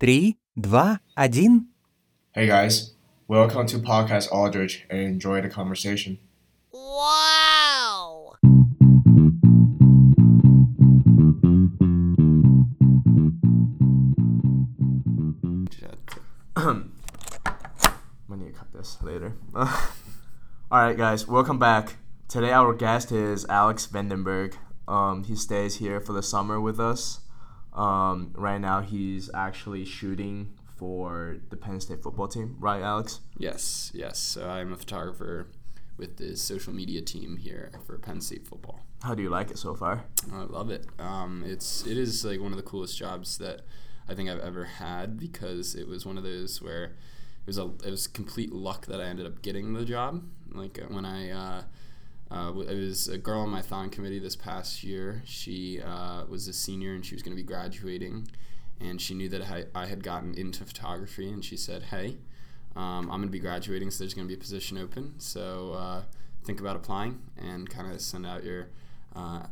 Три, два, один. Hey guys, welcome to Podcast Aldrich and enjoy the conversation. Wow! I need to cut this later. All right, guys, welcome back. Today, our guest is Alex Vandenburg. Um, he stays here for the summer with us. Um, right now, he's actually shooting for the Penn State football team, right, Alex? Yes, yes. So I'm a photographer with the social media team here for Penn State football. How do you like it so far? I love it. Um, it's it is like one of the coolest jobs that I think I've ever had because it was one of those where it was a it was complete luck that I ended up getting the job. Like when I uh, uh, it was a girl on my THON committee this past year. She uh, was a senior and she was going to be graduating, and she knew that I, I had gotten into photography, and she said, "Hey, um, I'm going to be graduating, so there's going to be a position open. So uh, think about applying and kind of send out your uh,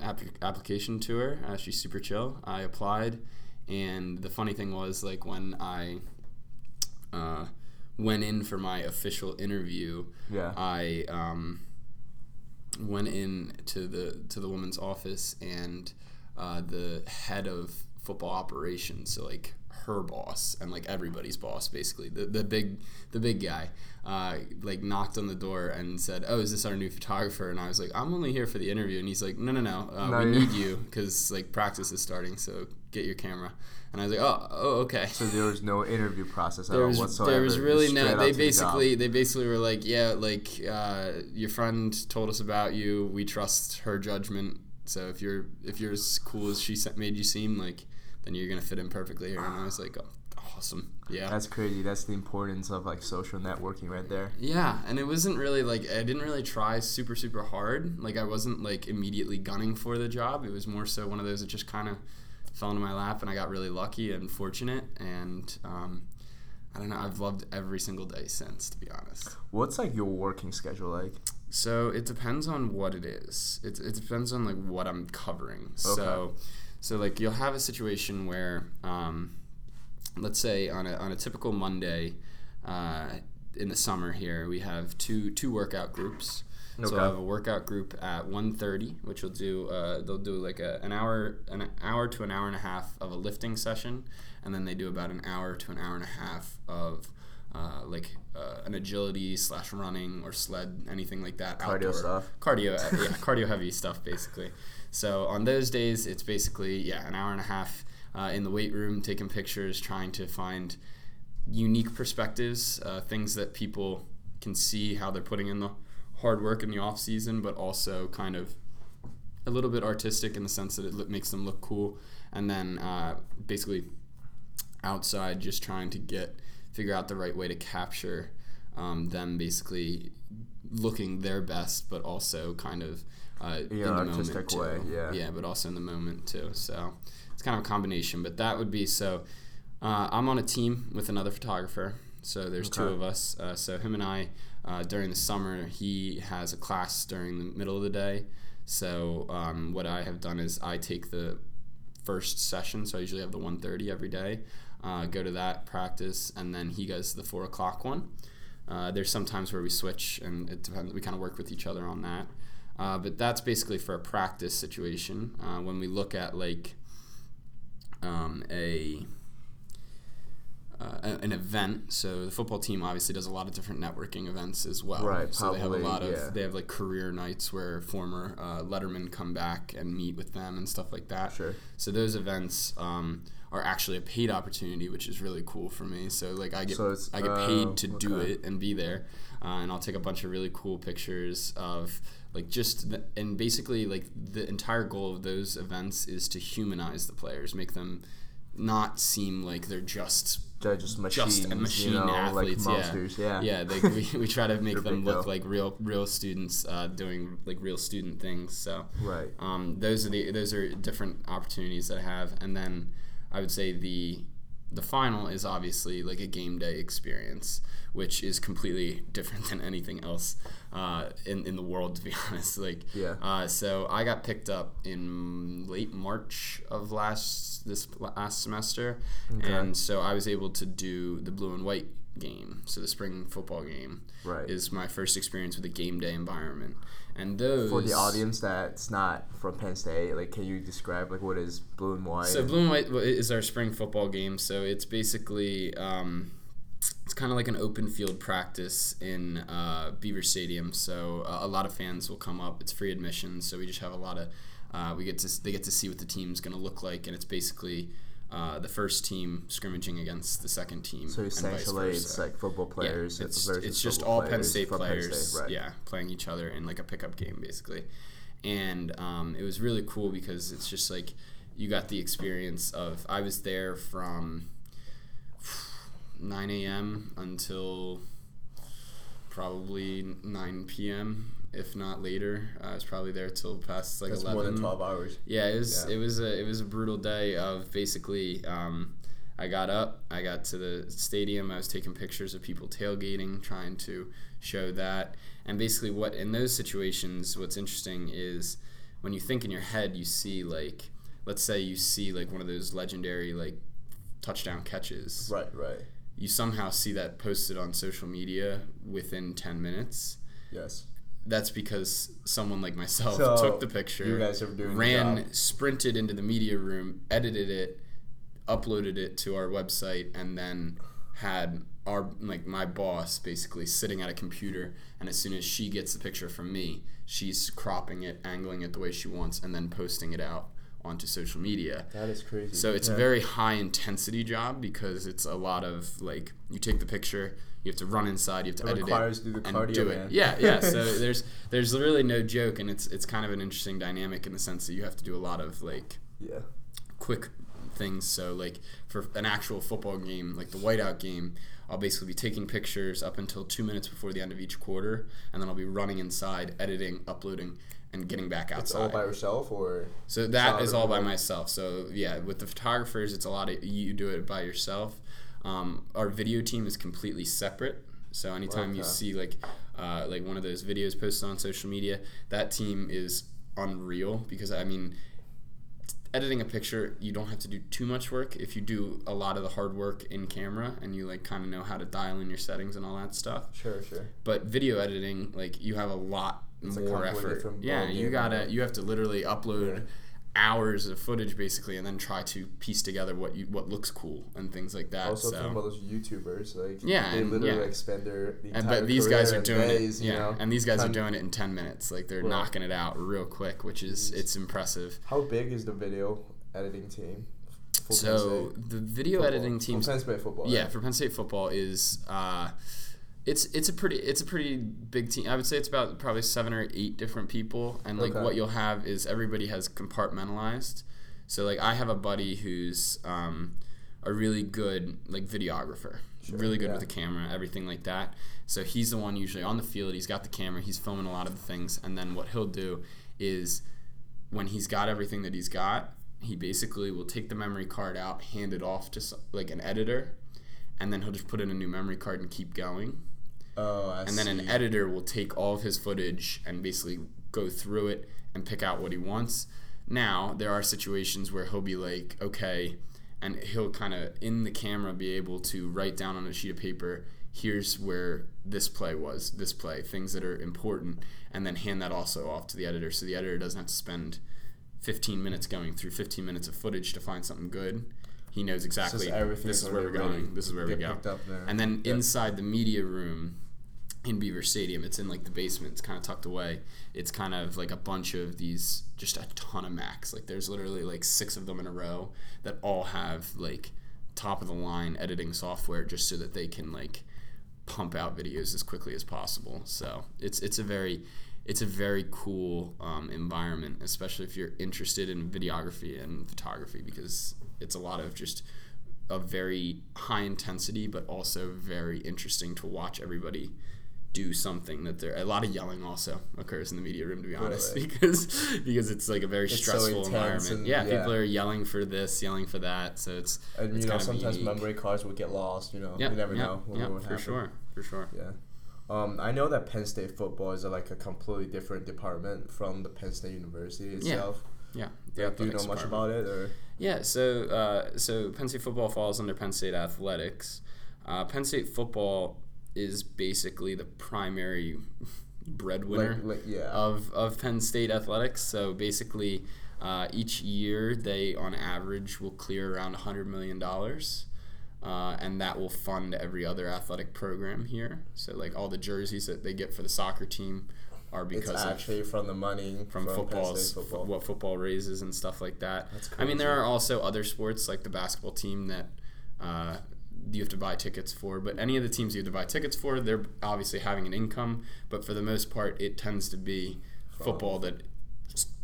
app- application to her. Uh, she's super chill. I applied, and the funny thing was, like when I uh, went in for my official interview, Yeah. I um, went in to the to the woman's office and uh, the head of football operations, so like her boss and like everybody's boss, basically the, the big the big guy, uh, like knocked on the door and said, "Oh, is this our new photographer?" And I was like, "I'm only here for the interview," and he's like, "No, no, no, uh, No, we you- need you because like practice is starting, so get your camera." And I was like, "Oh, oh, okay." So there was no interview process at there all was whatsoever. there was really no. They to the basically they basically were like, yeah, like uh, your friend told us about you. We trust her judgment. So if you're if you're as cool as she made you seem, like then you're gonna fit in perfectly here. And I was like, oh, awesome, yeah. That's crazy. That's the importance of like social networking right there. Yeah, and it wasn't really like I didn't really try super super hard. Like I wasn't like immediately gunning for the job. It was more so one of those that just kind of fell into my lap, and I got really lucky and fortunate. And um, I don't know, I've loved every single day since, to be honest. What's like your working schedule like? So it depends on what it is. It, it depends on like what I'm covering. So, so like you'll have a situation where, um, let's say on a on a typical Monday, uh, in the summer here we have two two workout groups. So I have a workout group at 1.30, which will do uh, they'll do like a, an hour an hour to an hour and a half of a lifting session, and then they do about an hour to an hour and a half of uh, like uh, an agility slash running or sled anything like that Cardio outdoor- stuff. cardio uh, yeah cardio heavy stuff basically. So on those days it's basically yeah an hour and a half uh, in the weight room taking pictures trying to find unique perspectives uh, things that people can see how they're putting in the hard work in the off season but also kind of a little bit artistic in the sense that it makes them look cool. And then uh, basically outside just trying to get figure out the right way to capture um, them basically looking their best but also kind of uh, in Yeah, the artistic moment way, yeah. yeah but also in the moment too. So it's kind of a combination but that would be so uh, i'm on a team with another photographer. So there's two of us. Uh, so him and i uh, during the summer he has a class during the middle of the day. So um, what i have done is i take the first session so i usually have the 1.30 every day uh, go to that practice and then he goes to the 4 o'clock one. Uh, there's some times where we switch and it depends we kind of work with each other on that. Uh, but that's basically for a practice situation. Uh, when we look at like um, a uh, an event. So the football team obviously does a lot of different networking events as well. Right, So they have a lot of yeah. they have like career nights where former uh, Letterman come back and meet with them and stuff like that. Sure. So those events um, are actually a paid opportunity, which is really cool for me. So like I get So I get oh, paid to do it and be there, uh, and I'll take a bunch of really cool pictures of like just the, and basically like the entire goal of those events is to humanize the players, make them not seem like they're just They're just machines, just a machine you know, athletes, like monsters. Yeah. yeah. They, we, we try to make them look like real real students uh, doing like real student things. So Right. um, those are the those are different opportunities that I have, and then I would say the the final is obviously like a game day experience, which is completely different than anything else uh, in in the world, to be honest. Like, Yeah. Uh, so I got picked up in late March of last this last semester, and so I was able to do the blue and white game. So the spring football game Right. is my first experience with a game day environment, and those For the audience that's not from Penn State, like, can you describe like what is blue and white? So blue and white is our spring football game. So it's basically um, it's kind of like an open field practice in uh, Beaver Stadium. So uh, a lot of fans will come up. It's free admission. So we just have a lot of uh, we get to they get to see what the team's going to look like, and it's basically. Uh, the first team scrimmaging against the second team. So essentially, it's like football players. Yeah, it's, it's just all Penn players State from Penn players, State, right. yeah, playing each other in like a pickup game, basically. And um, it was really cool because it's just like you got the experience of. I was there from 9 a.m. until probably 9 p.m. If not later, I was probably there till past like That's 11. more than twelve hours. Yeah, it was Yeah. it was a it was a brutal day of basically. Um, I got up, I got to the stadium, I was taking pictures of people tailgating, trying to show that. And basically, what in those situations, what's interesting is when you think in your head, you see like, let's say you see like one of those legendary like touchdown catches. Right, right. You somehow see that posted on social media within 10 minutes. Yes. That's because someone like myself So, took the picture You guys are doing ran, sprinted into the media room, edited it, uploaded it to our website, and then had our like my boss basically sitting at a computer. And as soon as she gets the picture from me, she's cropping it, angling it the way she wants, and then posting it out onto social media. That is crazy. So it's a very high intensity job because it's a lot of like you take the picture, you have to run inside, you have to It edit requires it to do the and cardio, do it. man. Yeah, yeah. So there's there's really no joke, and it's it's kind of an interesting dynamic in the sense that you have to do a lot of like yeah. quick things. So like for an actual football game, like the whiteout game, I'll basically be taking pictures up until two minutes before the end of each quarter, and then I'll be running inside, editing, uploading, and getting back It's outside. all by yourself, or So that is all by myself. So yeah, with the photographers, it's a lot of you do it by yourself. Um, our video team is completely separate. So anytime you see like uh, like one of those videos posted on social media, that team is unreal because I mean, editing a picture you don't have to do too much work if you do a lot of the hard work in camera and you like kind of know how to dial in your settings and all that stuff sure, sure. but video editing like you have a lot It's more effort yeah you gotta you have to literally upload Yeah. Hours of footage basically and then try to piece together what you what looks cool and things like that Also, so think about those YouTubers, like Yeah, they and- literally yeah. like spend their the and, but these guys are doing days, it you yeah know? and these guys are doing it in 10 minutes like they're Right. knocking it out real quick which is it's impressive How big is the video editing team? for Penn so the video football? editing For Penn State football. yeah, for Penn State football is uh, it's it's a pretty it's a pretty big team. I would say it's about probably seven or eight different people, and like Okay. what you'll have is everybody has compartmentalized. So like I have a buddy who's um, a really good like videographer, Sure, really good yeah. with the camera, everything like that. So he's the one usually on the field. He's got the camera. He's filming a lot of the things, and then what he'll do is when he's got everything that he's got, he basically will take the memory card out, hand it off to like an editor, and then he'll just put in a new memory card and keep going. Oh, I And then an editor will take all of his footage and basically go through it and pick out what he wants. Now, there are situations where he'll be like, okay, and he'll kind of in the camera be able to write down on a sheet of paper, here's where this play was, this play, things that are important, and then hand that also off to the editor so the editor doesn't have to spend 15 minutes going through 15 minutes of footage to find something good. He knows exactly this is where we're going, this is where we go. And then Yeah. inside the media room in Beaver Stadium, it's in like the basement. It's kind of tucked away. It's kind of like a bunch of these, just a ton of Macs. Like there's literally like six of them in a row that all have like top of the line editing software, just so that they can like pump out videos as quickly as possible. So it's it's a very it's a very cool um, environment, especially if you're interested in videography and photography, because it's a lot of just a very high intensity, but also very interesting to watch everybody do something that they're a lot of yelling also occurs in the media room to be honest Really? because because it's like a very so stressful intense environment and- yeah, yeah. people are yelling for this yelling for that so it's And it's you know, sometimes unique. memory cards would get lost. You know, yeah you never yeah, know what yeah, would for happen. sure for sure Yeah. Um, I know that Penn State football is like a completely different department from the Penn State University itself. yeah Yeah. Do you know much department. about it, or Yeah, so uh, so Penn State football falls under Penn State athletics. Uh, Penn State football is basically the primary breadwinner like, like yeah? of, of Penn State athletics. So basically, uh, each year they, on average, will clear around $100 million. Uh, and that will fund every other athletic program here. So, like all the jerseys that they get for the soccer team are it's because of actually from the money from, Penn football's football. what football raises and stuff like that. That's I mean, there are also other sports like the basketball team that uh, you have to buy tickets for. But any of the teams you have to buy tickets for, they're obviously having an income. But for the most part, it tends to be football that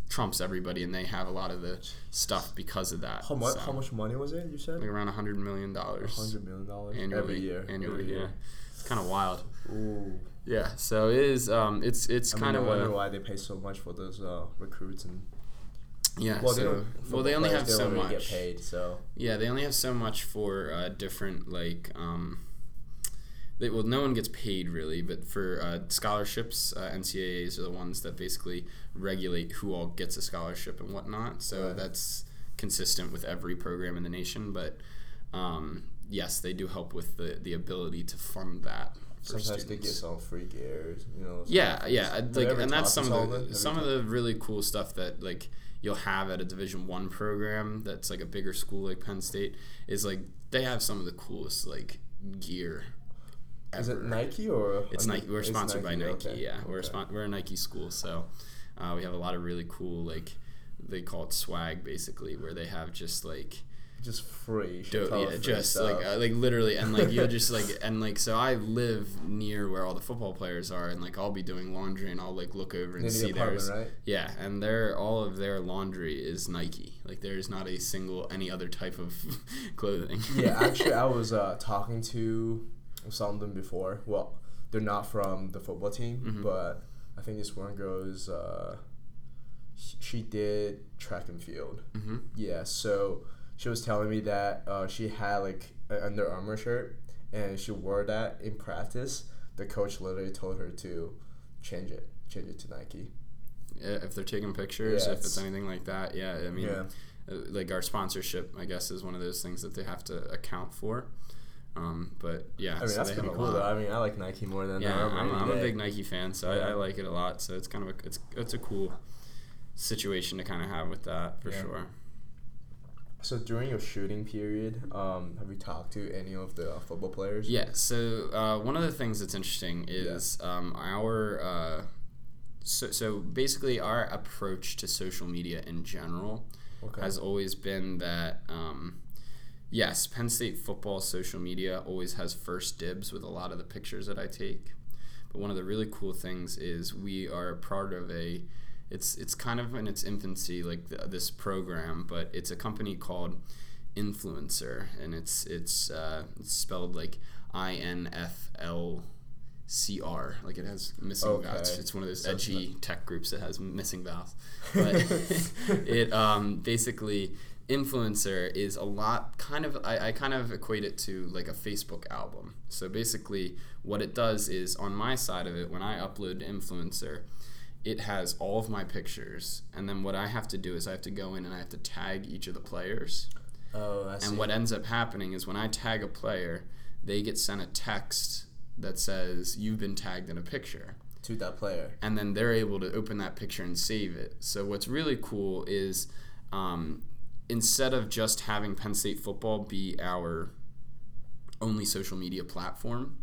trumps everybody, and they have a lot of the stuff because of that. How much? So, How much money was it? You said Like around a hundred million dollars hundred million dollars annually. every year. Annually, every yeah. It's kind of wild. Ooh. Yeah. So it is. Um, it's it's I kind no of wonder a why they pay so much for those uh, recruits and. Yeah. Well, they so don't, well, they only have they so much. Get paid, so Yeah, they only have so much for uh, different like. Um, they, well, no one gets paid really, but for uh, scholarships, uh, NCAAs are the ones that basically regulate who all gets a scholarship and whatnot. So Right. that's consistent with every program in the nation. But um, yes, they do help with the the ability to fund that. For sometimes they get students. some free gears. You know. Yeah, yeah, like, and that's some of the some of the really cool stuff that like you'll have at a Division One program that's like a bigger school like Penn State is like they have some of the coolest like gear. Is it. Nike or? It's Nike. We're sponsored by Nike. okay, Yeah, we're a okay. spon- we're a Nike school, so uh, we have a lot of really cool like they call it swag basically, where they have just like just free. do- yeah, just stuff. like uh, like literally, and like you'll just like and like so I live near where all the football players are, and like I'll be doing laundry, and I'll like look over and see theirs. right? Yeah, and their all of their laundry is Nike. Like there's not a single any other type of clothing. yeah, actually, I was uh, talking to some of them before. Well, they're not from the football team, Mhm. but I think this one girl is. Uh, she did track and field. hmm Yeah, so she was telling me that uh, she had like an Under Armour shirt, and she wore that in practice. The coach literally told her to change it, change it to Nike. If they're taking pictures, Yeah, if it's it's- anything like that, yeah. I mean, Yeah. uh, like our sponsorship, I guess, is one of those things that they have to account for. Um, but yeah, I mean, so that's pretty cool lot. though. I mean, I like Nike more than yeah, I'm, I'm a big Nike fan, so I, I like it a lot. So it's kind of a it's it's a cool situation to kind of have with that for Yeah. sure. So during your shooting period, um, have you talked to any of the uh, football players? Yeah. So uh, one of the things that's interesting is um, our uh, so so basically our approach to social media in general Okay. has always been that um, yes, Penn State football social media always has first dibs with a lot of the pictures that I take. But one of the really cool things is we are part of a it's it's kind of in its infancy like th this program, but it's a company called INFLCR, and it's it's uh, it's spelled like I N F L C R, like it has missing Okay. vowels. It's one of those edgy tech groups that has missing vowels. But it um, basically INFLCR is a lot kind of I, I kind of equate it to like a facebook album so basically what it does is on my side of it when i upload INFLCR it has all of my pictures and then what i have to do is i have to go in and i have to tag each of the players Oh, I see. and what ends up happening is when I tag a player, they get sent a text that says you've been tagged in a picture. to that player. And then they're able to open that picture and save it. So what's really cool is um, instead of just having Penn State football be our only social media platform,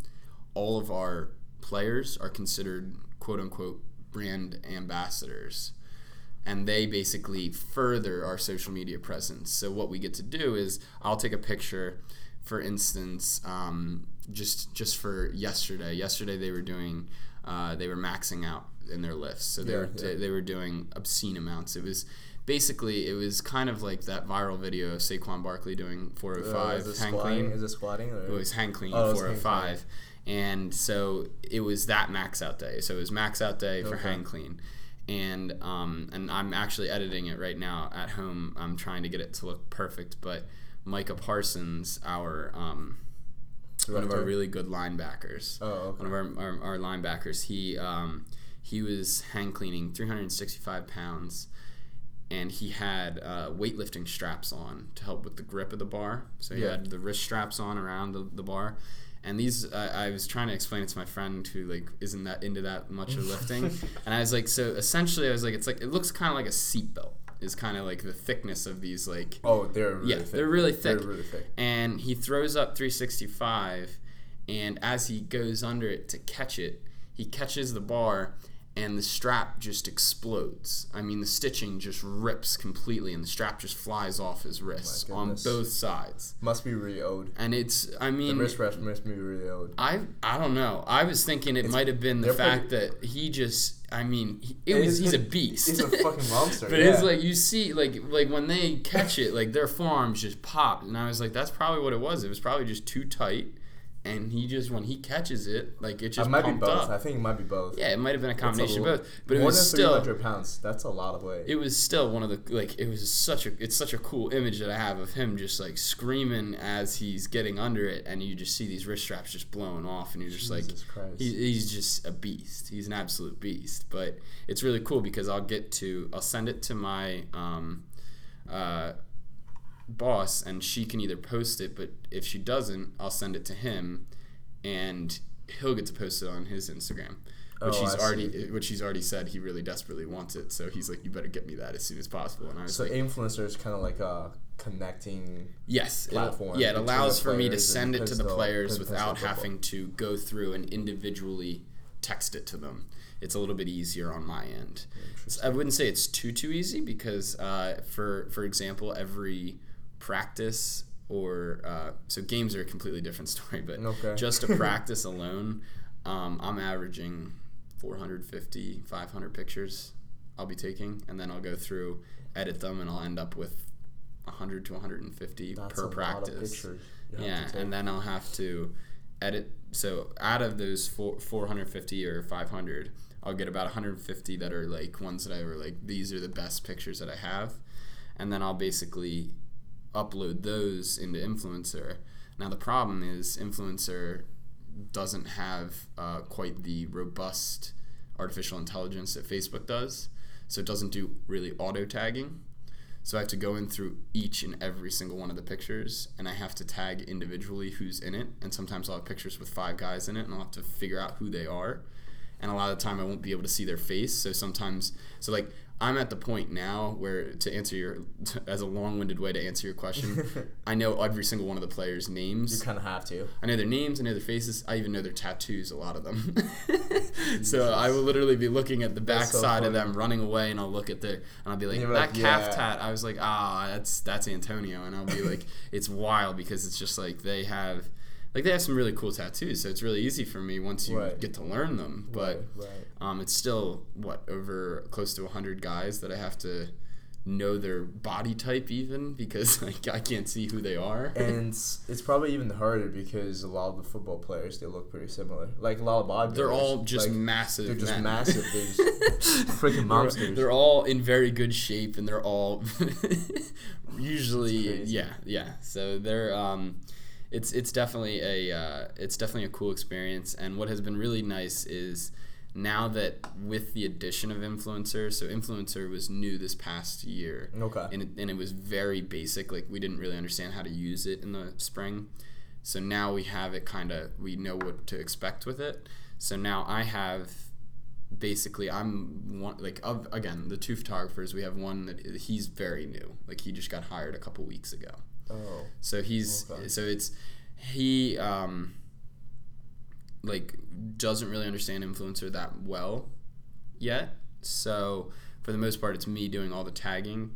all of our players are considered quote unquote brand ambassadors and they basically further our social media presence. So what we get to do is I'll take a picture, for instance, um, just just for yesterday. Yesterday they were doing, uh, they were maxing out in their lifts, so they Yeah, were yeah. they were doing obscene amounts. It was basically it was kind of like that viral video of Saquon Barkley doing 405 Uh, hang squatting? clean. Is it squatting? Or? It was hang clean Oh, it hang 405. And so it was that max out day. So it was max out day for Okay. hang clean. And um, and I'm actually editing it right now at home. I'm trying to get it to look perfect. But Micah Parsons, our um, one of our really good linebackers, Oh, okay. one of our, our, our linebackers, he um, he was hang cleaning 365 pounds, and he had uh, weightlifting straps on to help with the grip of the bar. So he Yeah. had the wrist straps on around the, the bar. And these, I I was trying to explain it to my friend who like isn't that into that much of lifting, and I was like, so essentially, I was like, it's like it looks kind of like a seatbelt. Is kind of like the thickness of these like Oh, they're really yeah, thick. they're really thick. They're really thick. And he throws up 365, and as he goes under it to catch it, he catches the bar, and the strap just explodes. I mean, the stitching just rips completely, and the strap just flies off his wrists on both sides. Must be really old. And it's, I mean, The wrist wrap must be really old. I I don't know. I was thinking it might have been the fact that he just. I mean, he, it was he's a beast. He's a fucking monster. But yeah. it's like you see, like like when they catch it, like their forearms just pop, and I was like, that's probably what it was. It was probably just too tight, and he just when he catches it, like it just it might be pumped both. I think it might be both. Yeah, it might have been a It's a combination of both, but it was still 300 pounds. That's a lot of weight. it was still one of the like it was such a it's such a cool image that I have of him just like screaming as he's getting under it, and you just see these wrist straps just blowing off, and you're just like Jesus Christ. he, he's just a beast. He's an absolute beast. But it's really cool because I'll get to I'll send it to my um, uh, boss, and she can either post it, but if she doesn't, I'll send it to him, and he'll get to post it on his Instagram. Which Oh, he's I already, which he's already said he really desperately wants it. So he's like, "You better get me that as soon as possible." And I was so like, INFLCR is kind of like a connecting. Yes, it, platform yeah, it allows for me to send it to the players without having to go through and individually text it to them. It's a little bit easier on my end. So I wouldn't say it's too too easy because, uh, for for example, every practice or uh, so games are a completely different story, but Okay. just a practice alone, um, I'm averaging 450, 500 pictures I'll be taking, and then I'll go through, edit them, and I'll end up with 100 to 150 That's per a lot of practice. pictures Yeah, and then I'll have to edit. So out of those four, 450 or 500, I'll get about 150 that are like ones that I were like, these are the best pictures that I have. And then I'll basically upload those into INFLCR. Now, the problem is, INFLCR doesn't have uh, quite the robust artificial intelligence that Facebook does. So it doesn't do really auto tagging. So I have to go in through each and every single one of the pictures, and I have to tag individually who's in it. And sometimes I'll have pictures with five guys in it, and I'll have to figure out who they are. And a lot of the time, I won't be able to see their face. So sometimes, so like I'm at the point now where to answer your, as a long-winded way to answer your question, I know every single one of the players' names. You kind of have to. I know their names, I know their faces, I even know their tattoos, a lot of them. so I will literally be looking at the That's back so side of them, running away, and I'll look at their, and I'll be like, that like, calf yeah. tat. I was like, ah, that's that's Antonio, and I'll be like, it's wild because it's just like they have, like they have some really cool tattoos, so it's really easy for me once you Right. get to learn them. But right, right. Um, it's still what over close to hundred guys that I have to know their body type even because like I can't see who they are. and it's, it's probably even harder because a lot of the football players they look pretty similar. Like a lot of bodybuilders. They're all just like, massive. They're just men. massive. They're just freaking monsters. They're, all in very good shape, and they're all usually yeah yeah. So they're um, it's it's definitely a uh, it's definitely a cool experience. And what has been really nice is now that with the addition of INFLCR, so INFLCR was new this past year. Okay. And it, and it was very basic. Like we didn't really understand how to use it in the spring. So now we have it kind of we know what to expect with it. So now I have basically I'm one like of again the two photographers we have one that he's very new like he just got hired a couple weeks ago oh. so he's Okay. so it's he um like doesn't really understand INFLCR that well yet. So for the most part it's me doing all the tagging.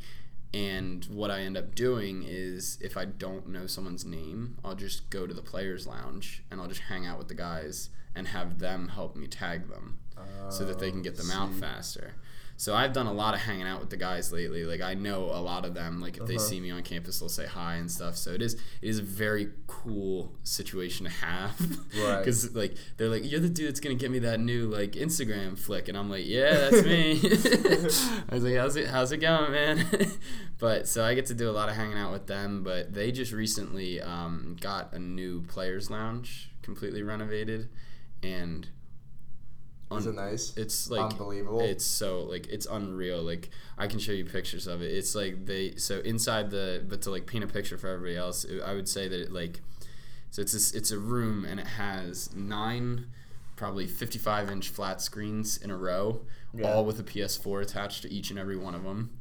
And what I end up doing is if I don't know someone's name I'll just go to the players lounge and I'll just hang out with the guys and have them help me tag them so that they can get oh, them out faster So I've done a lot of hanging out with the guys lately. Like I know a lot of them. Like if they Uh-huh. see me on campus, they'll say hi and stuff. So it is it is a very cool situation to have. Right. Because like they're like, you're the dude that's gonna get me that new like Instagram flick, and I'm like, yeah, that's me. I was like, how's it how's it going, man? but so I get to do a lot of hanging out with them. But they just recently um, got a new players lounge completely renovated, and un- it nice? it's like Unbelievable. It's so like it's unreal. Like I can show you pictures of it. It's like they so inside the but to like paint a picture for everybody else, it, I would say that it like so it's this, it's a room and it has nine probably 55 inch flat screens in a row, Yeah. all with a PS4 attached to each and every one of them.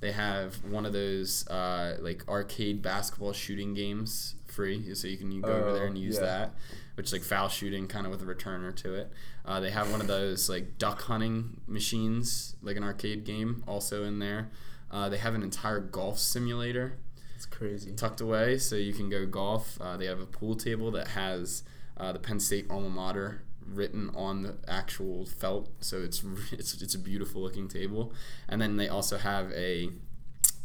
They have one of those uh, like arcade basketball shooting games free, so you can you go over there Oh, and use yeah. that, which is like foul shooting, kind of with a returner to it. Uh, they have one of those like duck hunting machines, like an arcade game, also in there. Uh, they have an entire golf simulator It's crazy. tucked away, so you can go golf. Uh, they have a pool table that has uh, the Penn State alma mater written on the actual felt, so it's it's it's a beautiful looking table. And then they also have a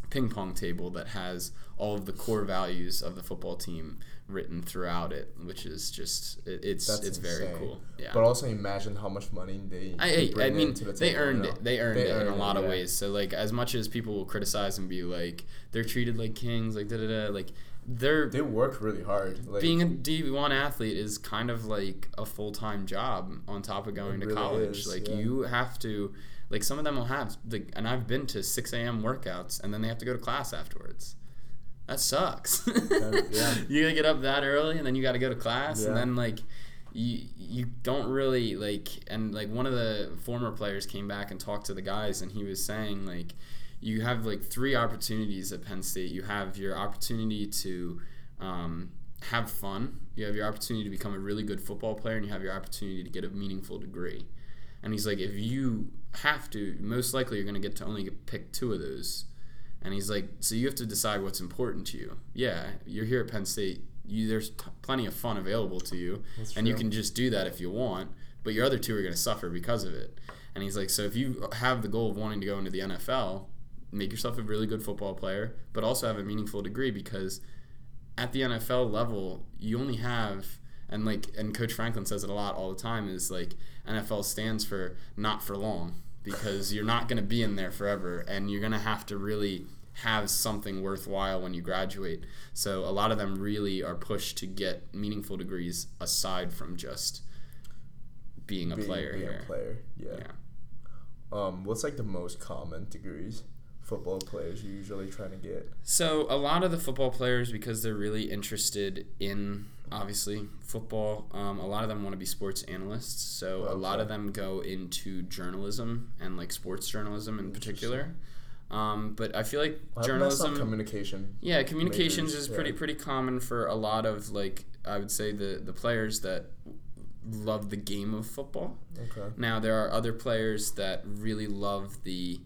ping pong table that has all of the core values of the football team written throughout it, which is just it, it's That's it's very cool. Yeah. But also imagine how much money they. I, they I, I mean, the they earned it. They earned They it in a earned lot of yeah. ways. So like, as much as people will criticize and be like, they're treated like kings, like da da da, like they're They work really hard. Like, being a D one athlete is kind of like a full time job on top of going to really college. is, like yeah. you have to, like some of them will have like, and I've been to six a.m. workouts and then they have to go to class afterwards. That sucks. yeah. You gotta get up that early and then you gotta go to class and then like. You, you don't really like and like one of the former players came back and talked to the guys and he was saying like you have like three opportunities at Penn State. You have your opportunity to um, have fun. You have your opportunity to become a really good football player, and you have your opportunity to get a meaningful degree. And he's like, if you have to, most likely you're going to get to only pick two of those. And he's like, so you have to decide what's important to you. Yeah, you're here at Penn State. You, there's t- plenty of fun available to you, That's and you can just do that if you want. But your other two are going to suffer because of it. And he's like, so if you have the goal of wanting to go into the NFL, make yourself a really good football player, but also have a meaningful degree because at the NFL level, you only have and like and Coach Franklin says it a lot all the time is like NFL stands for not for long because you're not going to be in there forever and you're going to have to really have something worthwhile when you graduate. So a lot of them really are pushed to get meaningful degrees aside from just being a being- player being here. A player. Yeah. Yeah. Um, what's like the most common degrees football players are usually trying to get? So a lot of the football players, because they're really interested in obviously football, um, a lot of them want to be sports analysts. So a lot of them go into journalism and like sports journalism in particular. Um, but I feel like Well, journalism, communication. yeah, communications majors, is pretty yeah. pretty common for a lot of like I would say the the players that love the game of football. Okay. Now there are other players that really love the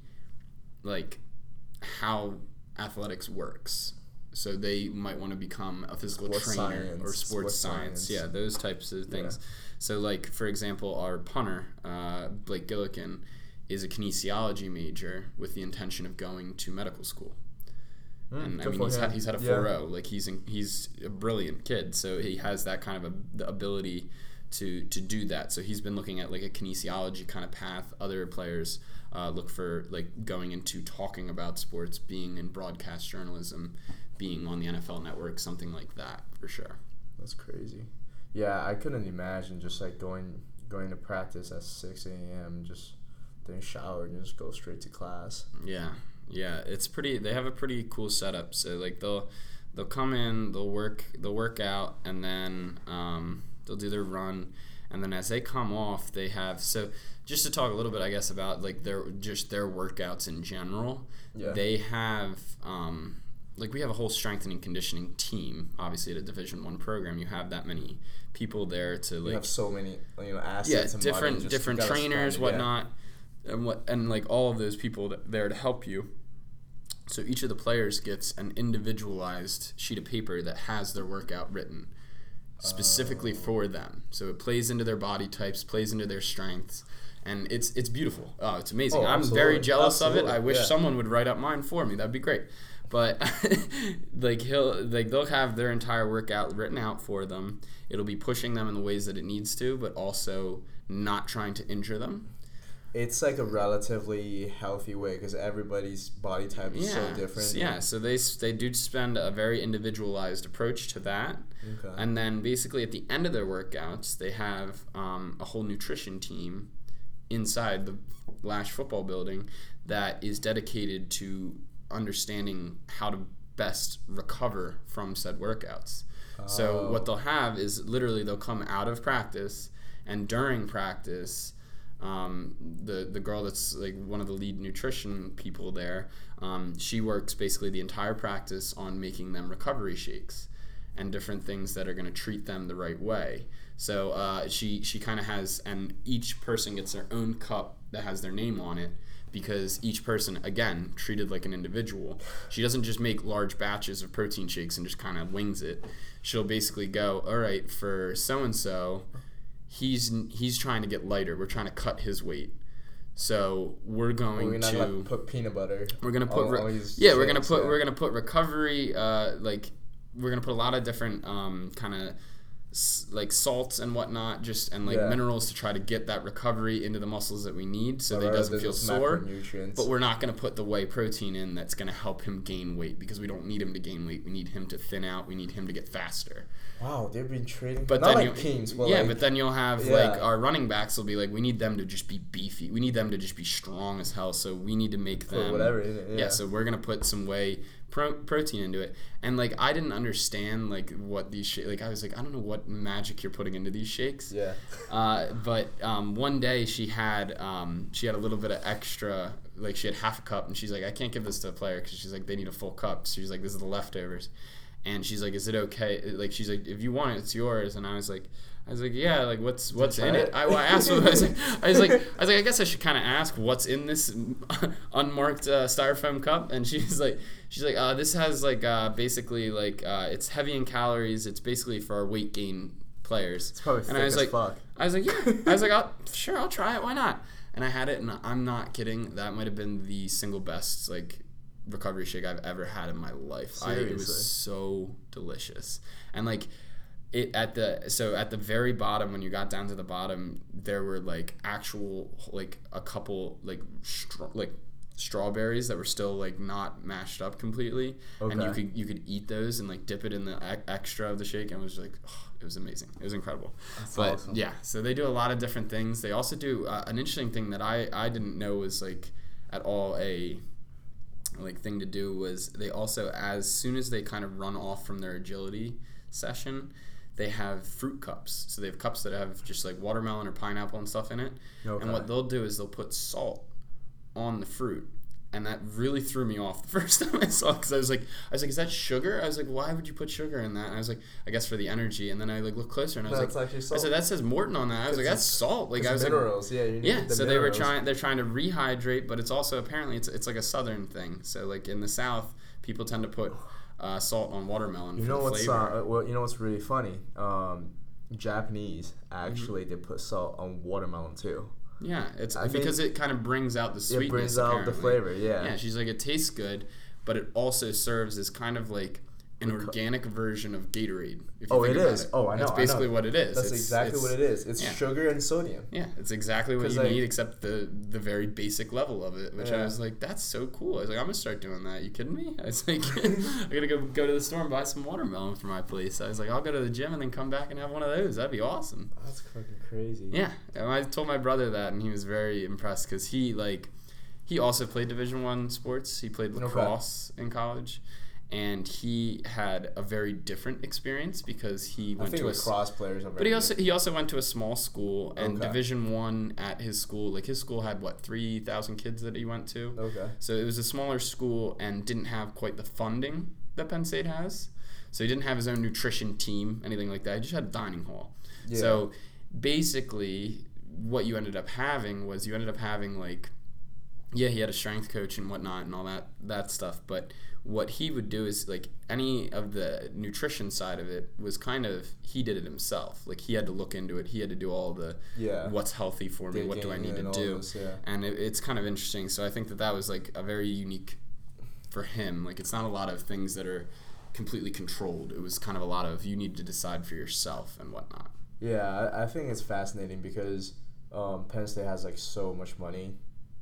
like how athletics works. So they might want to become a physical Sports trainer or sports, sports science. science. Yeah, those types of things. So like for example, our punter, uh, Blake Gillikin, is a kinesiology major with the intention of going to medical school. and I mean, he's had, he's had a Yeah. 4.0. Like he's in, he's a brilliant kid, so he has that kind of a, the ability to to do that. So he's been looking at like a kinesiology kind of path. Other players uh, look for like going into talking about sports, being in broadcast journalism, being on the NFL Network, something like that for sure. That's crazy. Yeah, I couldn't imagine just like going going to practice at six a.m. just then shower and just go straight to class. Yeah, yeah, it's pretty. They have a pretty cool setup. So like they'll they'll come in, they'll work, they'll work out, and then um, they'll do their run, and then as they come off, they have so just to talk a little bit, I guess, about like their just their workouts in general. Yeah. They have um, like we have a whole strength and conditioning team. Obviously, at a Division One program, you have that many people there to like. You have so many you know yeah, assets. and different different trainers, spend it, yeah. whatnot, and what and like all of those people that, there to help you. So each of the players gets an individualized sheet of paper that has their workout written specifically Oh. for them. So it plays into their body types, plays into their strengths, and it's it's beautiful. Oh, it's amazing. Oh, I'm very absolutely. jealous of it. I wish yeah. someone would write up mine for me. That'd be great. But like he'll like they'll have their entire workout written out for them. It'll be pushing them in the ways that it needs to, but also not trying to injure them. It's like a relatively healthy way because everybody's body type is so different. Yeah, so they they do spend a very individualized approach to that, Okay. and then basically at the end of their workouts, they have um, a whole nutrition team inside the Lasch football building that is dedicated to understanding how to best recover from said workouts. So Oh. what they'll have is literally they'll come out of practice, and during practice, um, the the girl that's like one of the lead nutrition people there, um, she works basically the entire practice on making them recovery shakes and different things that are going to treat them the right way. So uh, she she kind of has, and each person gets their own cup that has their name on it because each person again treated like an individual. She doesn't just make large batches of protein shakes and just kind of wings it. She'll basically go, all right, for so and so, he's he's trying to get lighter. We're trying to cut his weight. So we're going We're to like put peanut butter. we're gonna put re- yeah we're gonna put yeah. we're gonna put recovery uh like we're gonna put a lot of different um kind of like salts and whatnot just and like Yeah. minerals to try to get that recovery into the muscles that we need so that he doesn't feel sore but we're not going to put the whey protein in that's going to help him gain weight because we don't need him to gain weight we need him to thin out we need him to get faster wow, they've been trading. but not then like you, kings, but yeah, like, but then you'll have yeah. like our running backs will be like, we need them to just be beefy. We need them to just be strong as hell. So we need to make them whatever. Yeah. yeah. so we're gonna put some whey pro- protein into it, and like I didn't understand like what these sh- like I was like I don't know what magic you're putting into these shakes. yeah. Uh, but um, one day she had um, she had a little bit of extra like she had half a cup and she's like I can't give this to a player because she's like they need a full cup. So she's like this is the leftovers, and she's like is it okay? Like she's like if you want it it's yours. And I was like I was like yeah like what's what's in it? it? I, well, I asked I was like I was like I was like I guess I should kind of ask what's in this unmarked uh, styrofoam cup. And she's like she's like uh, this has like uh, basically like uh, it's heavy in calories. It's basically for our weight gain players. It's probably And thick I was as like, fuck. I was like, yeah. I was like, I'll, sure, I'll try it. Why not? And I had it, and I'm not kidding. That might have been the single best like recovery shake I've ever had in my life. I, it was so delicious, and like it at the so at the very bottom when you got down to the bottom, there were like actual like a couple like str- like strawberries that were still like not mashed up completely. And you could you could eat those and like dip it in the e- extra of the shake and it was like it was amazing. It was incredible. But awesome. yeah so they do a lot of different things. They also do uh, an interesting thing that i i didn't know was like at all a like thing to do was they also as soon as they kind of run off from their agility session they have fruit cups so they have cups that have just like watermelon or pineapple and stuff in it Okay. and what they'll do is they'll put salt on the fruit and that really threw me off the first time I saw it because I was like I was like is that sugar I was like why would you put sugar in that and I was like I guess for the energy and then I like looked closer and I was No, like I said that says Morton on that I was like that's salt like I was like minerals. yeah. You need yeah, the so they were trying. They're trying to rehydrate, but it's also apparently it's it's like a southern thing. So like in the South, people tend to put uh, salt on watermelon You know what's flavor. uh, well, you know what's really funny? Um, Japanese Mm-hmm. actually they put salt on watermelon too. yeah, it's I because it kind of brings out the sweetness. It brings out the flavor. Yeah. Yeah, she's like it tastes good, but it also serves as kind of like an organic version of Gatorade. If you Oh, it is. Oh, I know, That's I know. basically what it is. That's It's- exactly it's- what it is. It's yeah. sugar and sodium. Yeah, it's exactly what you like- need, except the the very basic level of it. Which I was like, that's so cool. I was like, I'm gonna start doing that. You kidding me? I was like, I gotta go go to the store and buy some watermelon for my place. I was like, I'll go to the gym and then come back and have one of those. That'd be awesome. That's fucking crazy. Yeah, and I told my brother that, and he was very impressed because he like he also played Division One sports. He played lacrosse in college, and he had a very different experience because he went to a cross players but he also he also went to a small school and Okay. Division One at his school. Like his school had what three thousand kids that he went to. Okay. So it was a smaller school and didn't have quite the funding that Penn State has. So he didn't have his own nutrition team, anything like that. He just had a dining hall. Yeah. So basically, what you ended up having was you ended up having like yeah, he had a strength coach and whatnot and all that that stuff. But what he would do is like any of the nutrition side of it was kind of he did it himself. Like he had to look into it. He had to do all the Yeah. what's healthy for me. What do I need to do? this, yeah. And it, it's kind of interesting. So I think that that was like a very unique for him. Like it's not a lot of things that are completely controlled. It was kind of a lot of you need to decide for yourself and whatnot. Yeah, I, I think it's fascinating because um, Penn State has like so much money.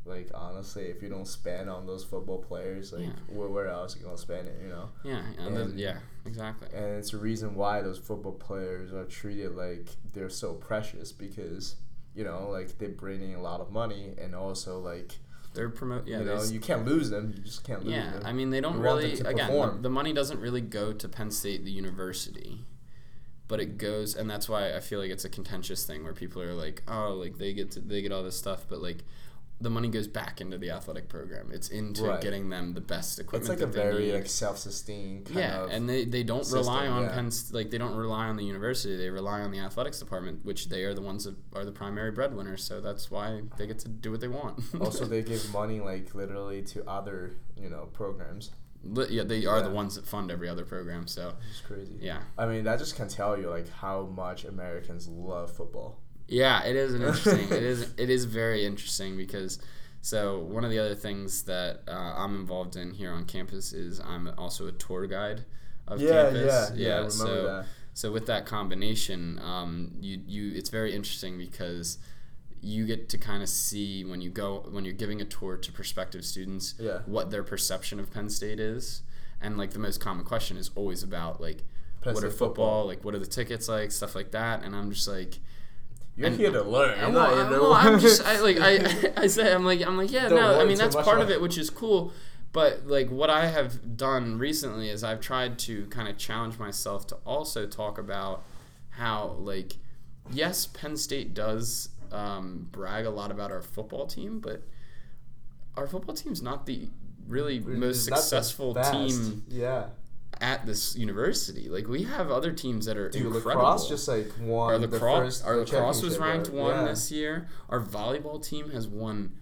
Like honestly, if you don't spend on those football players, like Yeah. where, where else are you gonna spend it? You know, Yeah, and the- And- yeah, exactly. and it's the reason why those football players are treated like they're so precious because you know like they bring in a lot of money and also like They're promote. Yeah, you know you can't lose them. You just can't lose them. Yeah, them. I mean they don't You really again the, the money doesn't really go to Penn State the university. But it goes and that's why I feel like it's a contentious thing where people are like, "Oh, like they get to, they get all this stuff, but like the money goes back into the athletic program. It's into Right. getting them the best equipment it's like a very need. like self-sustained kind yeah, of and they, they don't system, rely on yeah. Penn like they don't rely on the university. They rely on the athletics department, which they are the ones that are the primary breadwinners. So that's why they get to do what they want. also they give money like literally to other you know programs. Yeah, they are the ones that fund every other program. So It's crazy. yeah, I mean, that just can tell you like how much Americans love football. Yeah, it is an interesting. it is it is very interesting because. So one of the other things that uh, I'm involved in here on campus is I'm also a tour guide of Yeah, campus. yeah, yeah. I remember so that. So with that combination, um, you you it's very interesting because you get to kind of see when you go when you're giving a tour to prospective students Yeah. what their perception of Penn State is, and like the most common question is always about like Penn what are football, football. like what are the tickets like stuff like that, and I'm just like. You're And- here to learn. I'm, not here I'm, to- well, I'm just I like I I say I'm like I'm like yeah Don't no I mean that's part of it which is cool but like what I have done recently is I've tried to kind of challenge myself to also talk about how like yes Penn State does um, brag a lot about our football team but our football team's not the really most not the successful team Yeah. At this university like we have other teams that are Dude, incredible lacrosse just like won our the lacrosse, first our lacrosse was ranked right? one yeah. this year. Our volleyball team has won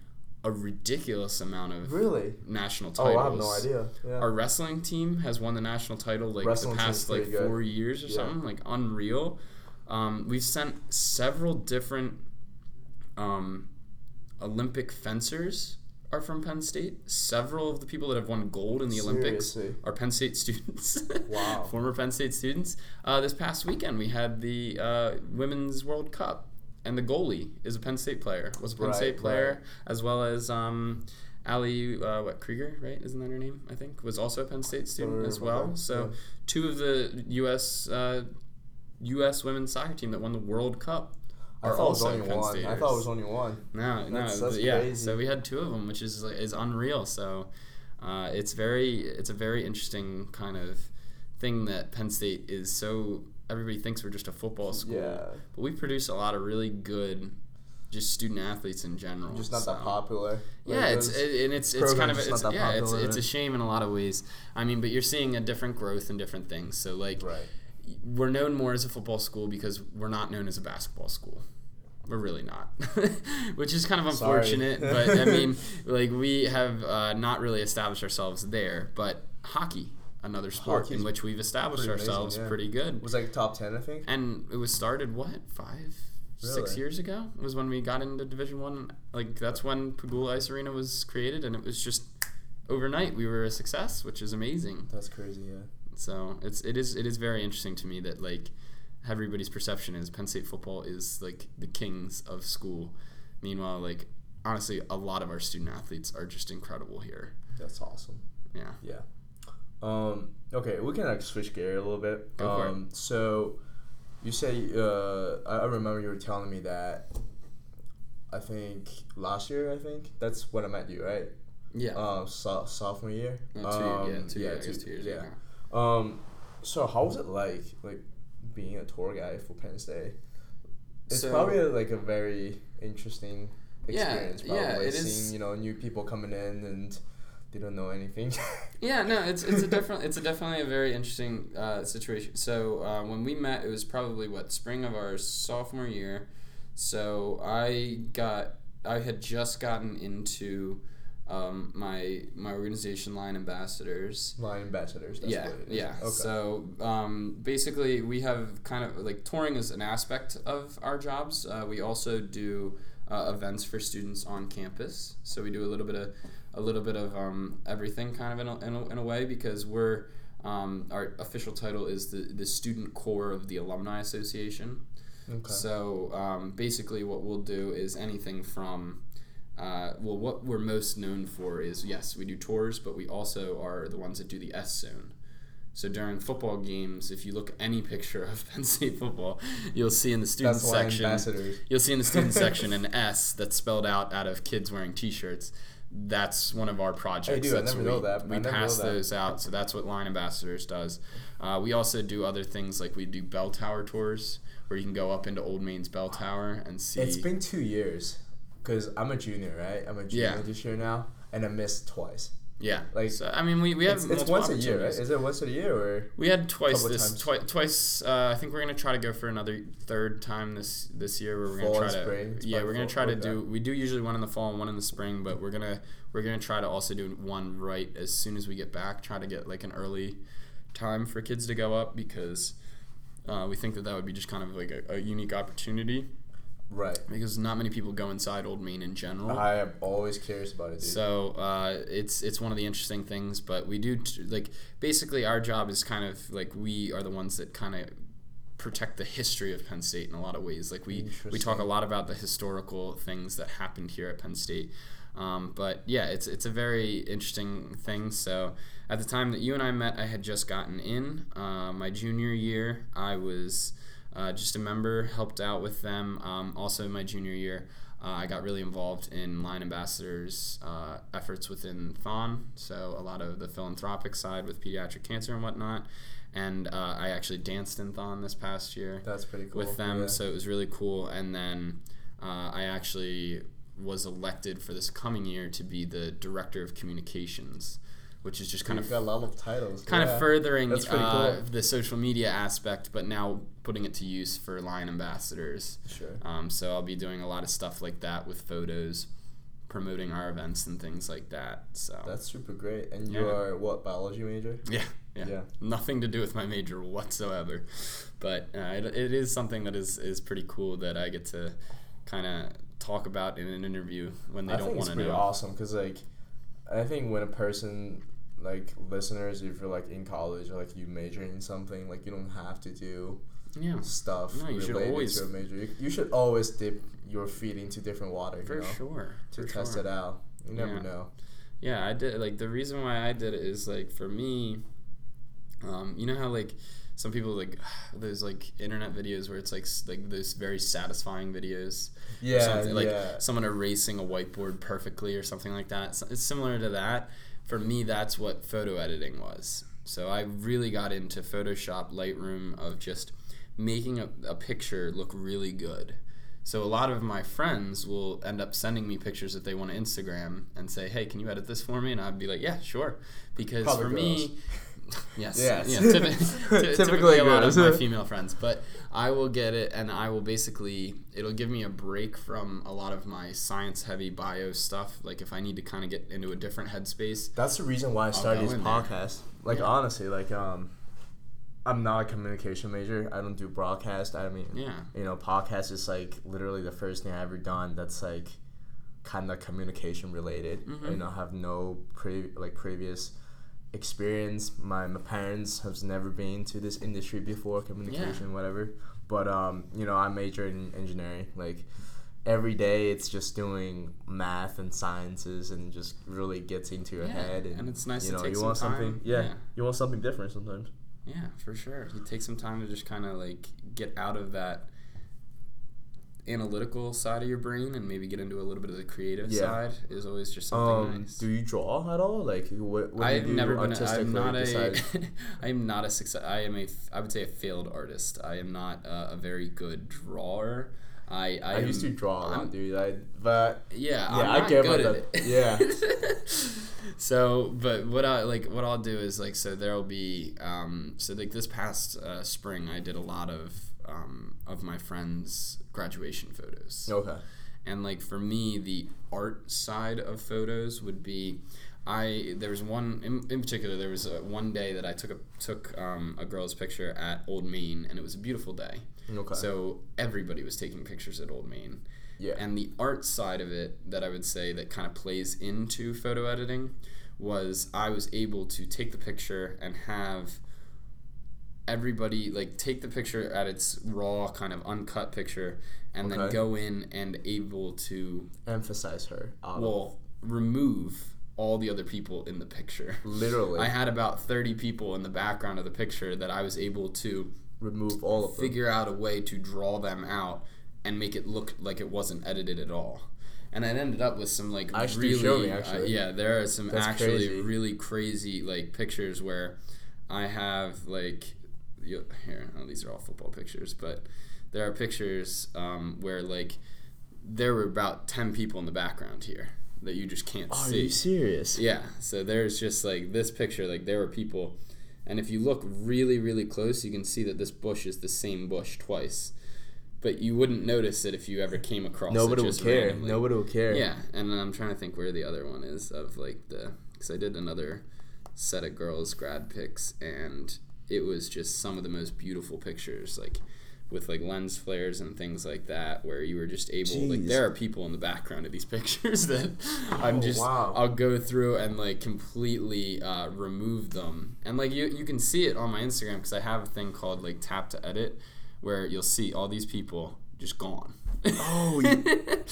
a ridiculous amount of Really? national titles. Oh. I have no idea. Yeah. Our wrestling team has won the national title like Wrestling the past like good. four years or Yeah. something, like unreal. Um, we've sent several different um, Olympic fencers are from Penn State. Several of the people that have won gold in the Olympics are Penn State students. Wow. Former Penn State students. Uh, this past weekend, we had the uh, Women's World Cup, and the goalie is a Penn State player. Was a Penn Right, State player, right. as well as um, Ali, uh, what Krieger, right? Isn't that her name? I think was also a Penn State student as well. So yeah. two of the U.S. Uh, U.S. women's soccer team that won the World Cup I thought it was only one. I thought it was only one. No, no, That's- that's yeah. crazy. So we had two of them, which is like, is unreal. So uh, it's very it's a very interesting kind of thing that Penn State is so everybody thinks we're just a football school, Yeah. but we produce a lot of really good just student athletes in general. Just not that so- popular. yeah, it's it, and it's it's kind of it's, that yeah, it's it's a shame in a lot of ways. I mean, but you're seeing a different growth in different things. So like right. We're known more as a football school because we're not known as a basketball school. We're really not, which is kind of unfortunate. but I mean, like we have uh, not really established ourselves there. But hockey, another sport Hockey's in which we've established pretty amazing, ourselves yeah. pretty good. It was like top ten, I think. And it was started what five, six years ago was when we got into Division One. Like that's when Pegula Ice Arena was created, and it was just overnight we were a success, which is amazing. That's crazy. Yeah. So it's it is it is very interesting to me that like everybody's perception is Penn State football is like the kings of school. Meanwhile, like honestly, a lot of our student athletes are just incredible here. That's awesome. Yeah. Yeah. Um, okay, we can like switch gear a little bit. Go for it. um, So, you say uh, I, remember you were telling me that. I think last year. I think that's when I met you, right? Yeah. Um, so, sophomore year. Two, um, yeah, two, yeah, guess two- two years yeah. ago. Um, so how was it like, like being a tour guide for Penn State? It's So- probably like a very interesting Yeah, experience. Probably yeah, it seeing is- you know new people coming in and they don't know anything. Yeah, no, it's it's a different it's a definitely a very interesting uh, situation. So uh, when we met, it was probably what spring of our sophomore year. So I got I had just gotten into um, my my organization Lion Ambassadors Lion Ambassadors. That's yeah, what it is. yeah. Okay. So um, basically, we have kind of like touring is an aspect of our jobs. Uh, we also do uh, events for students on campus. So we do a little bit of a little bit of um, everything, kind of in a, in a, in a way, because we're um, our official title is the the student corps of the alumni association. okay. So um, basically, what we'll do is anything from, uh, well, what we're most known for is yes, we do tours, but we also are the ones that do the S zone. So during football games, if you look any picture of Penn State football, you'll see in the student That's section, ambassadors. you'll see in the student section an S that's spelled out out of kids wearing T-shirts. That's one of our projects. I That's never we, know that. I We pass that. those out, so that's what Lion Ambassadors does. Uh, we also do other things like we do bell tower tours, where you can go up into Old Main's bell tower and see. It's been two years, cause I'm a junior, right? I'm a junior Yeah. this year now, and I missed twice. yeah, like, so, I mean, we, we have It's, it's once a year, right? Is it once a year or? We had twice this twi- twice. Uh, I think we're gonna try to go for another third time this this year. Where we're Fall gonna try to spring? It's yeah, we're gonna try to do. We do usually one in the fall and one in the spring, but we're gonna we're gonna try to also do one right as soon as we get back. Try to get like an early time for kids to go up because uh, we think that that would be just kind of like a, a unique opportunity Right. because not many people go inside Old Main in general. I am always curious about it, dude. So uh, it's it's one of the interesting things, but we do t- like basically our job is kind of like we are the ones that kind of protect the history of Penn State in a lot of ways. Like we we talk a lot about the historical things that happened here at Penn State. Um, but yeah, it's it's a very interesting thing. So at the time that you and I met, I had just gotten in. Uh, my junior year, I was uh, just a member, helped out with them. Um, also, in my junior year, uh, I got really involved in Lion Ambassadors' uh, efforts within THON. So a lot of the philanthropic side with pediatric cancer and whatnot. And uh, I actually danced in THON this past year That's pretty cool. with them, Yeah. so it was really cool. And then uh, I actually was elected for this coming year to be the director of communications, which is just kind You've of got a lot of titles. kind yeah. of furthering uh, cool. the social media aspect, but now putting it to use for Lion Ambassadors. Sure. Um, so I'll be doing a lot of stuff like that with photos, promoting our events and things like that. So That's super great. And you Yeah. are what biology major? yeah, yeah, Yeah. nothing to do with my major whatsoever, but uh, it, it is something that is is pretty cool that I get to kind of talk about in an interview when they I don't think want it's to pretty know. awesome because like, I think when a person like listeners, if you're like in college or like you major in something, like you don't have to do Yeah, stuff No, you should related always- to a major. You, you should always dip your feet into different water, for you know, sure. to for test sure. it out. You never Yeah. know. Yeah, I did. Like the reason why I did it is like for me, um, you know how like some people like those like internet videos where it's like like those very satisfying videos. Yeah, something, like yeah. someone erasing a whiteboard perfectly or something like that. So It's similar to that. For me, that's what photo editing was. So I really got into Photoshop, Lightroom of just making a, a picture look really good. So a lot of my friends will end up sending me pictures that they want to Instagram and say, "Hey, can you edit this for me?" And I'd be like, "Yeah, sure." Because Probably for me, yes, Yes. yeah, typi- ty- typically, Typically a lot of my female friends, but I will get it and I will basically it'll give me a break from a lot of my science heavy bio stuff. Like if I need to kind of get into a different headspace. That's the reason why I started go this there. podcast. Like Yeah. honestly, like um, I'm not a communication major. I don't do broadcast. I mean, Yeah. you know, podcast is like literally the first thing I ever done. That's like kind of communication related. Mhm. You know, have no pre like previous experience. My my parents have never been to this industry before, communication, whatever. But um, you know, I majored in engineering. Like every day, it's just doing math and sciences, and just really gets into your Yeah, head. And, and it's nice you to know, take you some want something. time. Yeah, Yeah. you want something different sometimes. Yeah, for sure. You take some time to just kind of like get out of that analytical side of your brain and maybe get into a little bit of the creative Yeah. side is always just something Um, nice. do you draw at all? Like, what, what do you I've do never been. A, I'm not a. besides- I am not a success. I am a. I would say a failed artist. I am not uh, a very good drawer. I. I, I, used to draw a lot, I'm- dude. I but Yeah, Yeah, I'm I get good about at that. it. Yeah. so, but what I like, what I'll do is like, so there'll be, um, so like this past uh, spring, I did a lot of um, of my friends' graduation photos, okay. and like for me, the art side of photos would be. I there was one in, in particular. There was a, one day that I took a took um, a girl's picture at Old Main, and it was a beautiful day. Okay. So everybody was taking pictures at Old Main. Yeah. And the art side of it that I would say that kind of plays into photo editing was I was able to take the picture and have everybody like take the picture at its raw kind of uncut picture and then go in and able to Emphasize her. Out of- remove all the other people in the picture. literally I had about 30 people in the background of the picture that I was able to remove all of them. figure out a way to draw them out and make it look like it wasn't edited at all. And I ended up with some like Actually, really, show me, uh, yeah, there are some That's actually crazy. really crazy like pictures where I have like you, here. Oh, these are all football pictures, but there are pictures um, where like there were about ten people in the background here that you just can't Are see. you serious? Yeah, so there's just like this picture, like there were people, and if you look really, really close, you can see that this bush is the same bush twice. But you wouldn't notice it if you ever came across Nobody just care. randomly. Nobody would care. Yeah, and I'm trying to think where the other one is of like the because I did another set of girls grad pics, and it was just some of the most beautiful pictures, like with like lens flares and things like that, where you were just able like there are people in the background of these pictures that I'm Oh, just wow. I'll go through and like completely uh, remove them, and like you you can see it on my Instagram because I have a thing called like tap to edit, where you'll see all these people just gone. Oh,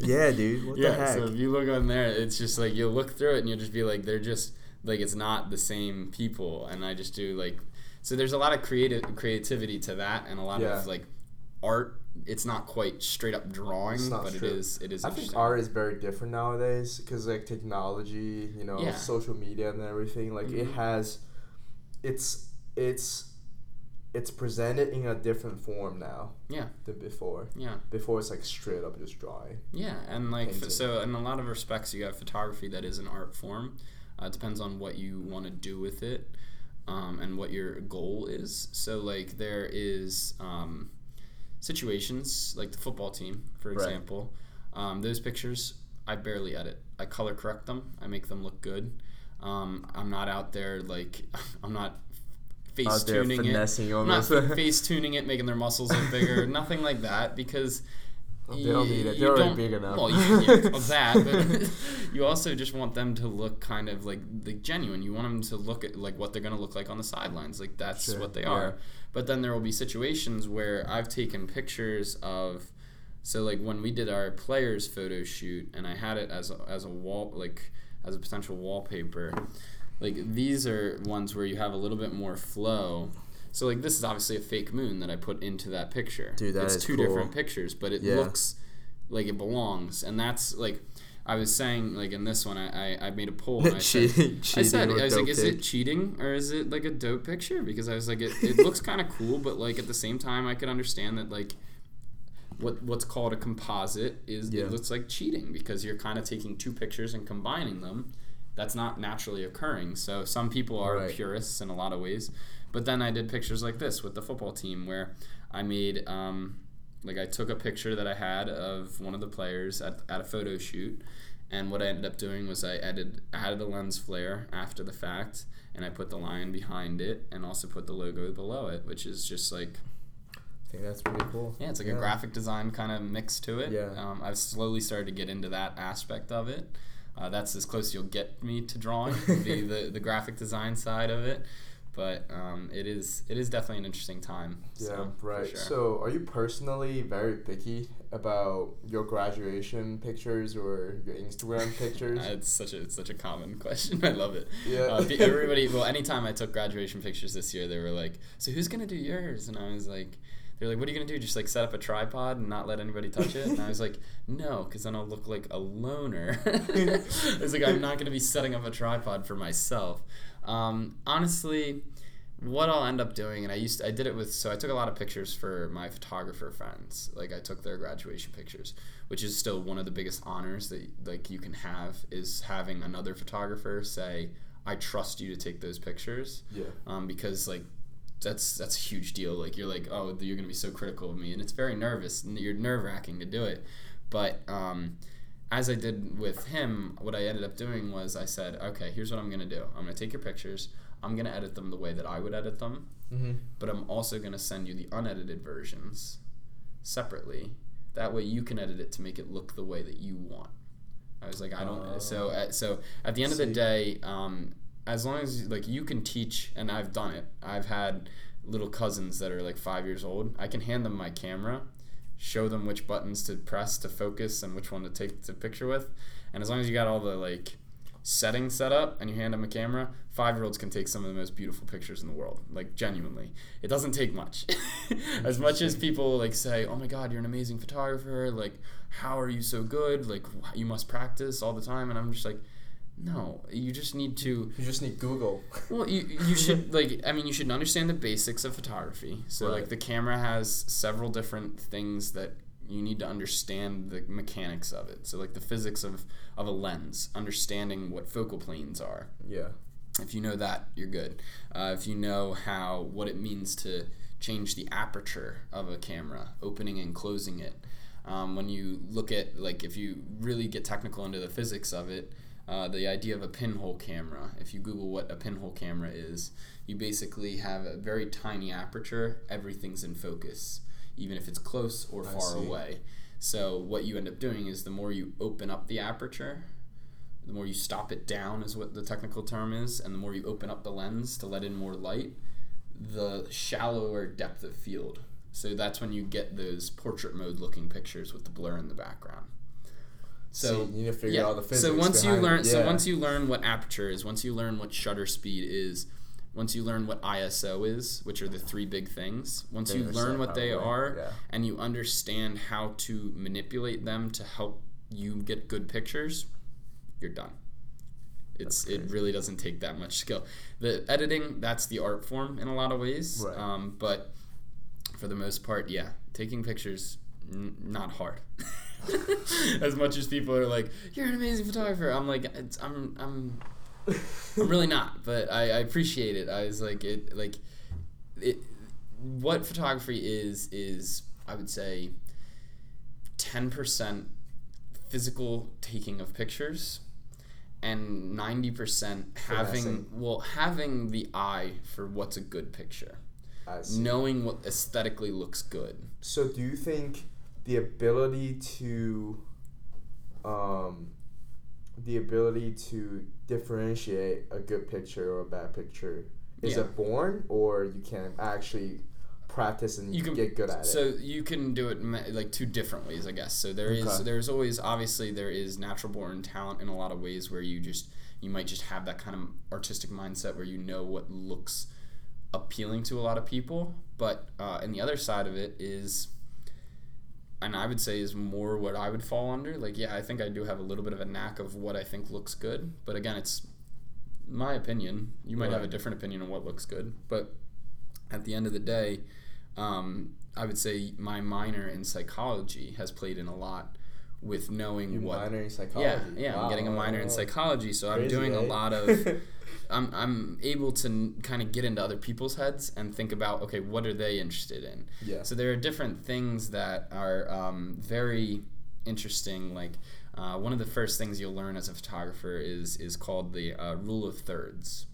Yeah, dude. What yeah, the heck? so if you look on there, it's just like you'll look through it and you'll just be like, they're just like it's not the same people, and I just do like, so there's a lot of creative creativity to that, and a lot Yeah. of like art. It's not quite straight up drawing, but true. it is. It is. I think art is very different nowadays because like technology, you know, Yeah. social media and everything. Like it Mhm. has, it's it's it's presented in a different form now Yeah, than before. yeah. Before it's like straight up just drawing. Yeah, and like f- so, in a lot of respects, you have photography that is an art form. Uh, it depends on what you want to do with it, um, and what your goal is. So, like, there is um, situations like the football team, for Right. example. Um, those pictures, I barely edit. I color correct them. I make them look good. Um, I'm not out there like I'm not face tuning it. I'm not face tuning it, making their muscles look bigger. nothing like that because They don't need it. They're already big enough. Well, you, yeah, that, but you also just want them to look kind of like like genuine. You want them to look at like what they're gonna look like on the sidelines. Like that's Sure, what they yeah. are. But then there will be situations where I've taken pictures of. So like when we did our players photo shoot, and I had it as a, as a wall like as a potential wallpaper. Like these are ones where you have a little bit more flow. So like this is obviously a fake moon that I put into that picture. Dude, that it's two cool. different pictures, but it Yeah. looks like it belongs, and that's like I was saying like in this one I, I, I made a poll and I said cheating, I said I was like is it cheating or is it like a dope picture because I was like it, it looks kind of cool but like at the same time I could understand that like what what's called a composite is Yeah. it looks like cheating because you're kind of taking two pictures and combining them that's not naturally occurring so some people are Right. purists in a lot of ways but then I did pictures like this with the football team where I made um, like I took a picture that I had of one of the players at, at a photo shoot, and what I ended up doing was I added added a lens flare after the fact, and I put the lion behind it, and also put the logo below it, which is just like I think that's pretty cool. yeah, it's like Yeah. a graphic design kind of mix to it. Yeah. Um, I've slowly started to get into that aspect of it. Uh, that's as close you'll get me to drawing, be the, the graphic design side of it. But um, it is it is definitely an interesting time. Yeah, so, for right. sure. So, are you personally very picky about your graduation pictures or your Instagram pictures? It's such a it's such a common question. I love it. Yeah. Uh, everybody. Well, anytime I took graduation pictures this year, they were like, "So who's gonna do yours?" And I was like, "They're like, what are you gonna do? Just like set up a tripod and not let anybody touch it?" And I was like, "No, because then I'll look like a loner." it's like I'm not gonna be setting up a tripod for myself. Um, honestly, what I'll end up doing, and I used I did it with so I took a lot of pictures for my photographer friends. Like I took their graduation pictures, which is still one of the biggest honors that like you can have is having another photographer say, "I trust you to take those pictures," yeah. um, because like that's that's a huge deal. Like you're like, oh, you're gonna be so critical of me, and it's very nervous. and You're nerve wracking to do it. But um, as I did with him, what I ended up doing was I said, okay, here's what I'm gonna do. I'm gonna take your pictures. I'm gonna edit them the way that I would edit them, Mm-hmm. but I'm also gonna send you the unedited versions separately. That way you can edit it to make it look the way that you want. I was like, I don't. so uh, so at the end of the day, um, as long as like you can teach, and I've done it. I've had little cousins that are like five years old. I can hand them my camera, show them which buttons to press to focus and which one to take the picture with, and as long as you got all the like settings set up and you hand them a camera, five year olds can take some of the most beautiful pictures in the world. Like genuinely, it doesn't take much. as much as people like say, "Oh my God, you're an amazing photographer!" Like, how are you so good? Like, you must practice all the time, and I'm just like. No, you just need to. You just need Google. Well, you, you should like. I mean, you should understand the basics of photography. So, like, the camera has several different things that you need to understand the mechanics of it. So, like the physics of of a lens, understanding what focal planes are. yeah. If you know that, you're good. Uh, if you know how what it means to change the aperture of a camera, opening and closing it. Um, when you look at like if you really get technical into the physics of it, uh, the idea of a pinhole camera. If you Google what a pinhole camera is, you basically have a very tiny aperture. Everything's in focus, even if it's close or I far see. away. So what you end up doing is the more you open up the aperture, the more you stop it down is what the technical term is, and the more you open up the lens to let in more light, the shallower depth of field. So that's when you get those portrait mode looking pictures with the blur in the background. So you need to figure out the physics. so once you learn, it. so once you learn what aperture is, once you learn what shutter speed is, once you learn what ISO is, which are the three big things, once you learn what they probably, are, yeah. and you understand how to manipulate them to help you get good pictures, you're done. It's it really doesn't take that much skill. The editing, that's the art form in a lot of ways. Right. Um, but for the most part, yeah, taking pictures n- not hard. as much as people are like, "You're an amazing photographer," I'm like, it's, I'm I'm I'm really not, but I, I appreciate it. I was like it like it what photography is is I would say ten percent physical taking of pictures and ninety percent having well having the eye for what's a good picture. Knowing what aesthetically looks good. So do you think the ability to um the ability to differentiate a good picture or a bad picture is Yeah. it born or you can actually practice and You can- get good at it. So you can do it like two different ways, I guess. So there is Okay. there's always obviously there is natural born talent in a lot of ways where you just you might just have that kind of artistic mindset where you know what looks appealing to a lot of people. But uh, and the other side of it is, and I would say is more what I would fall under. Like yeah, I think I do have a little bit of a knack of what I think looks good. But again, it's my opinion. You might have a different opinion on what looks good, but at the end of the day, um, I would say my minor in psychology has played in a lot with knowing You what. minor in Yeah, psychology. yeah, I'm getting a minor in psychology, so I'm Crazy, doing a eh? lot of. I'm I'm able to kind of get into other people's heads and think about okay, what are they interested in? yeah. So there are different things that are um, very interesting. Like uh, one of the first things you'll learn as a photographer is is called the uh, rule of thirds.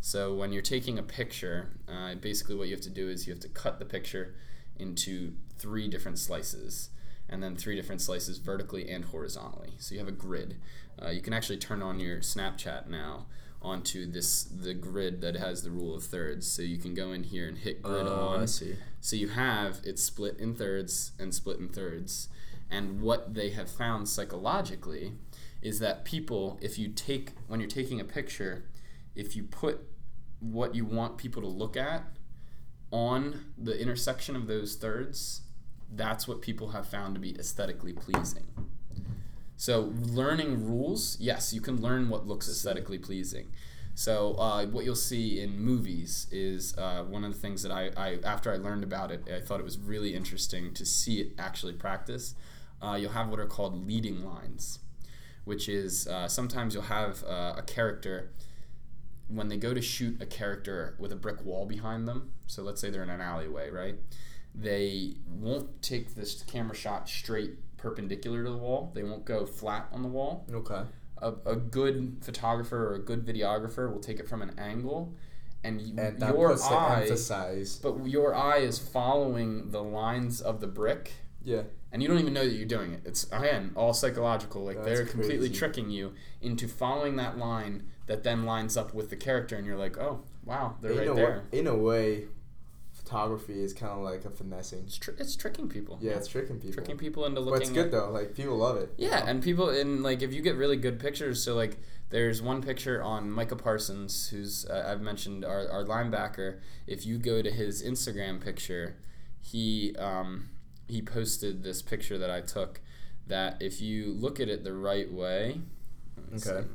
So when you're taking a picture, uh, basically what you have to do is you have to cut the picture into three different slices, and then three different slices vertically and horizontally. So you have a grid. Uh, you can actually turn on your Snapchat now onto this the grid that has the rule of thirds. So you can go in here and hit grid Oh, on. I see. So you have it's split in thirds and split in thirds. And what they have found psychologically is that people, if you take, when you're taking a picture, if you put what you want people to look at on the intersection of those thirds, that's what people have found to be aesthetically pleasing. So learning rules, yes, you can learn what looks aesthetically pleasing. So uh, what you'll see in movies is uh, one of the things that I, I after I learned about it, I thought it was really interesting to see it actually practice. Uh, you'll have what are called leading lines, which is uh, sometimes you'll have uh, a character when they go to shoot a character with a brick wall behind them. So let's say they're in an alleyway, right? They won't take this camera shot straight perpendicular to the wall. They won't go flat on the wall. Okay. A, a good photographer or a good videographer will take it from an angle, and, you, And your eye, but your eye is following the lines of the brick, Yeah. and you don't even know that you're doing it. It's again all psychological. Like That's they're completely crazy. tricking you into following that line that then lines up with the character, and you're like, oh wow, they're in right there. Way, in a way, photography is kind of like a finessing. It's, tr- it's tricking people. Yeah, it's tricking people. tricking people into looking. but it's good at- though. Like people love it. you Yeah, know? and people in like if you get really good pictures, so like there's one picture on Micah Parsons, who's uh, I've mentioned our, our linebacker. If you go to his Instagram picture, he um, he posted this picture that I took. That if you look at it the right way, Okay.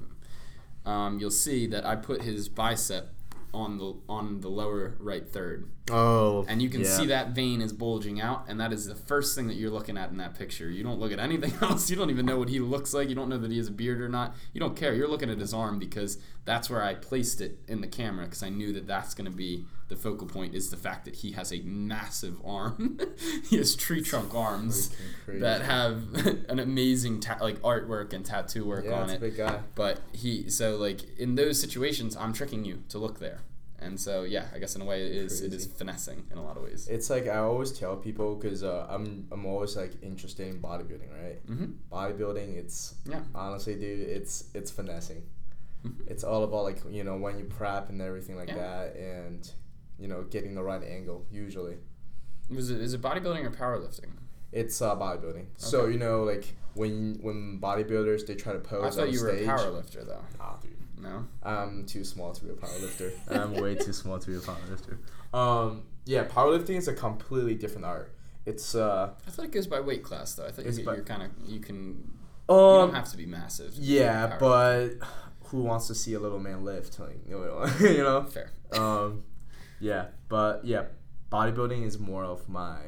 um, you'll see that I put his bicep on the on the lower right third. Oh. And you can yeah. see that vein is bulging out, and that is the first thing that you're looking at in that picture. You don't look at anything else. You don't even know what he looks like. You don't know that he has a beard or not. You don't care. You're looking at his arm because that's where I placed it in the camera because I knew that that's going to be the focal point is the fact that he has a massive arm. he has tree trunk arms that have an amazing ta- like artwork and tattoo work Yeah, on it's a it. big guy. But he so like in those situations, I'm tricking you to look there. And so yeah, I guess in a way it is it is finessing in a lot of ways. It's like I always tell people because uh, I'm I'm always like interested in bodybuilding, right? Mm-hmm. Bodybuilding, it's Yeah. honestly, dude, it's it's finessing. Mhm. It's all about like you know when you prep and everything like Yeah. that, and you know getting the right angle. Usually, Was it is it bodybuilding or powerlifting? it's uh, bodybuilding. So you know like when when bodybuilders they try to pose I thought on you were stage. a powerlifter though. Nah, dude. No. I'm too small to be a powerlifter. I'm way too small to be a powerlifter. Um, yeah, powerlifting is a completely different art. It's uh, I thought it goes by weight class though. I thought you, by- you're kind of you can um, you don't have to be massive. to yeah, powerlifter. but who wants to see a little man lift? Like, you know, you know. fair. Um, yeah, but yeah, bodybuilding is more of my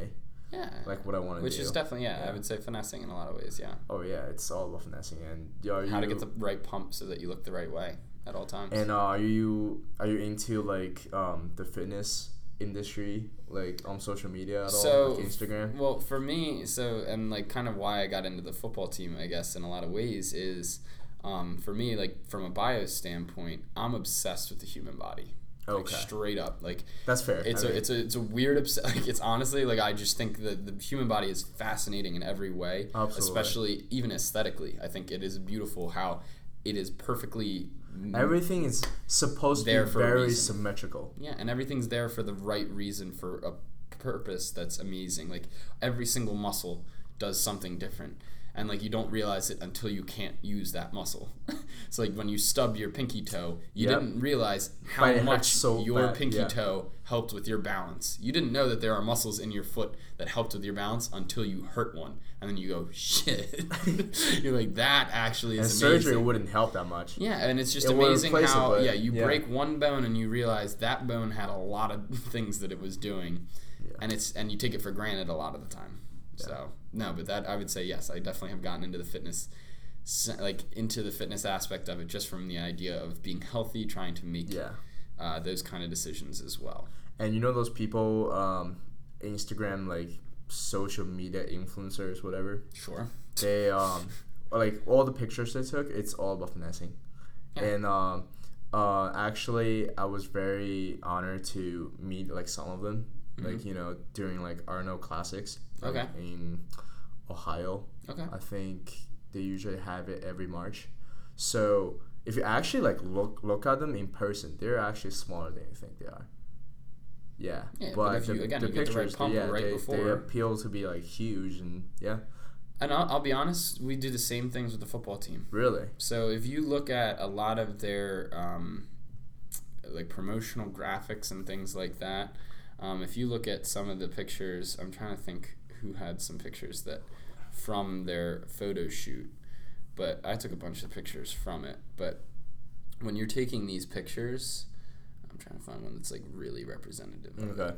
Yeah. like what I want to do. Which is definitely yeah, I would say finessing in a lot of ways. Yeah. oh yeah, it's all about finessing and are How to get the right pump so that you look the right way at all times. and uh, are you are you into like um the fitness industry like on social media at all So, like Instagram? Well, for me, so and like kind of why I got into the football team, I guess, in a lot of ways is, um, for me, like from a bio standpoint, I'm obsessed with the human body. Like Okay. straight up, like That's fair. it's I a mean, it's a it's a weird obs- like it's honestly like I just think that the human body is fascinating in every way, Absolutely. especially even aesthetically. I think it is beautiful how it is perfectly everything is supposed to be very symmetrical. Yeah, and everything's there for the right reason for a purpose that's amazing. Like every single muscle does something different. And like you don't realize it until you can't use that muscle. so like when you stub your pinky toe, you Yep. didn't realize how much so your bad, pinky yeah. toe helped with your balance. You didn't know that there are muscles in your foot that helped with your balance until you hurt one. And then you go, shit. You're like, that actually is And is surgery wouldn't help that much. Yeah, and it's just It amazing replace it, how yeah you yeah. break one bone and you realize that bone had a lot of things that it was doing, Yeah. and it's and you take it for granted a lot of the time. So no, but that I would say yes, I definitely have gotten into the fitness, like into the fitness aspect of it, just from the idea of being healthy, trying to make Yeah. uh, those kind of decisions as well. And you know those people, um, Instagram like social media influencers, whatever. Sure. They um, like all the pictures they took. It's all about finessing. Yeah. And um, uh, actually, I was very honored to meet like some of them. Like you know during like Arnold Classics. like, Okay. In Ohio. Okay. I think they usually have it every March. So if you actually like look look at them in person, they're actually smaller than you think they are. Yeah, Yeah, but, but the, you- again, the get the right pictures, pump yeah, right they, they appeal to be like huge and yeah, And I'll, I'll be honest, we do the same things with the football team. really. So if you look at a lot of their um, like promotional graphics and things like that, um, if you look at some of the pictures, I'm trying to think who had some pictures that from their photo shoot, but I took a bunch of pictures from it. But when you're taking these pictures, I'm trying to find one that's like really representative. of it Okay.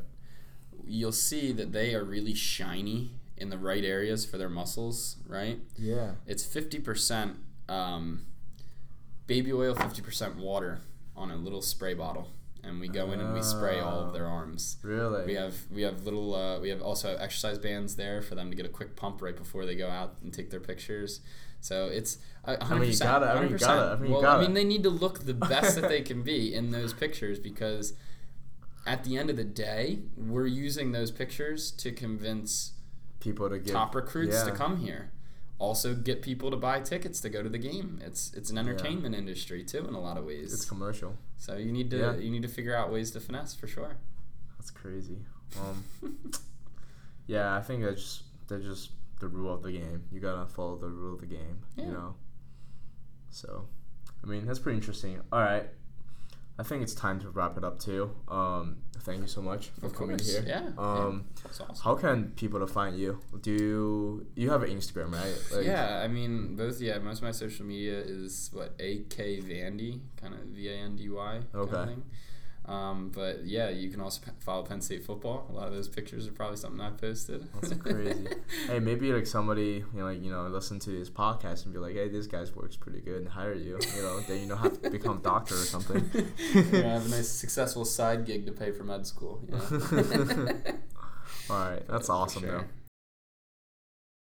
you'll see that they are really shiny in the right areas for their muscles, right? Yeah. It's 50% um, baby oil, 50% water on a little spray bottle. And we go in and we spray all of their arms. Really? We have we have little uh, we have also exercise bands there for them to get a quick pump right before they go out and take their pictures. So it's uh, 100%. I mean, you gotta- I mean, you 100%. gotta- I mean, you well, I gotta. mean, they need to look the best that they can be in those pictures because at the end of the day, we're using those pictures to convince People to get top recruits to come here. Also, get people to buy tickets to go to the game. It's it's an entertainment industry too in a lot of ways. It's commercial. So you need to Yeah. you need to figure out ways to finesse for sure. That's crazy. Um, yeah, I think that's just that's just the rule of the game. You gotta follow the rule of the game. Yeah. You know. So, I mean, that's pretty interesting. All right, I think it's time to wrap it up too. Um, thank you so much for Of coming course, here. yeah, Um, It's awesome. how can people find you? Do you, you have an Instagram, right? Like, yeah, I mean, both. Yeah, most of my social media is what AK Vandy, kind of V A N D Y. kind of Okay. thing. Um, but yeah, you can also follow Penn State football. A lot of those pictures are probably something I posted. That's crazy. hey, maybe like somebody, you know, like you know, listen to this podcast and be like, "Hey, this guy's works pretty good," and hire you. You know, then you know how to become a doctor or something. yeah, I have a nice successful side gig to pay for med school. You know? All right, that's awesome sure. though.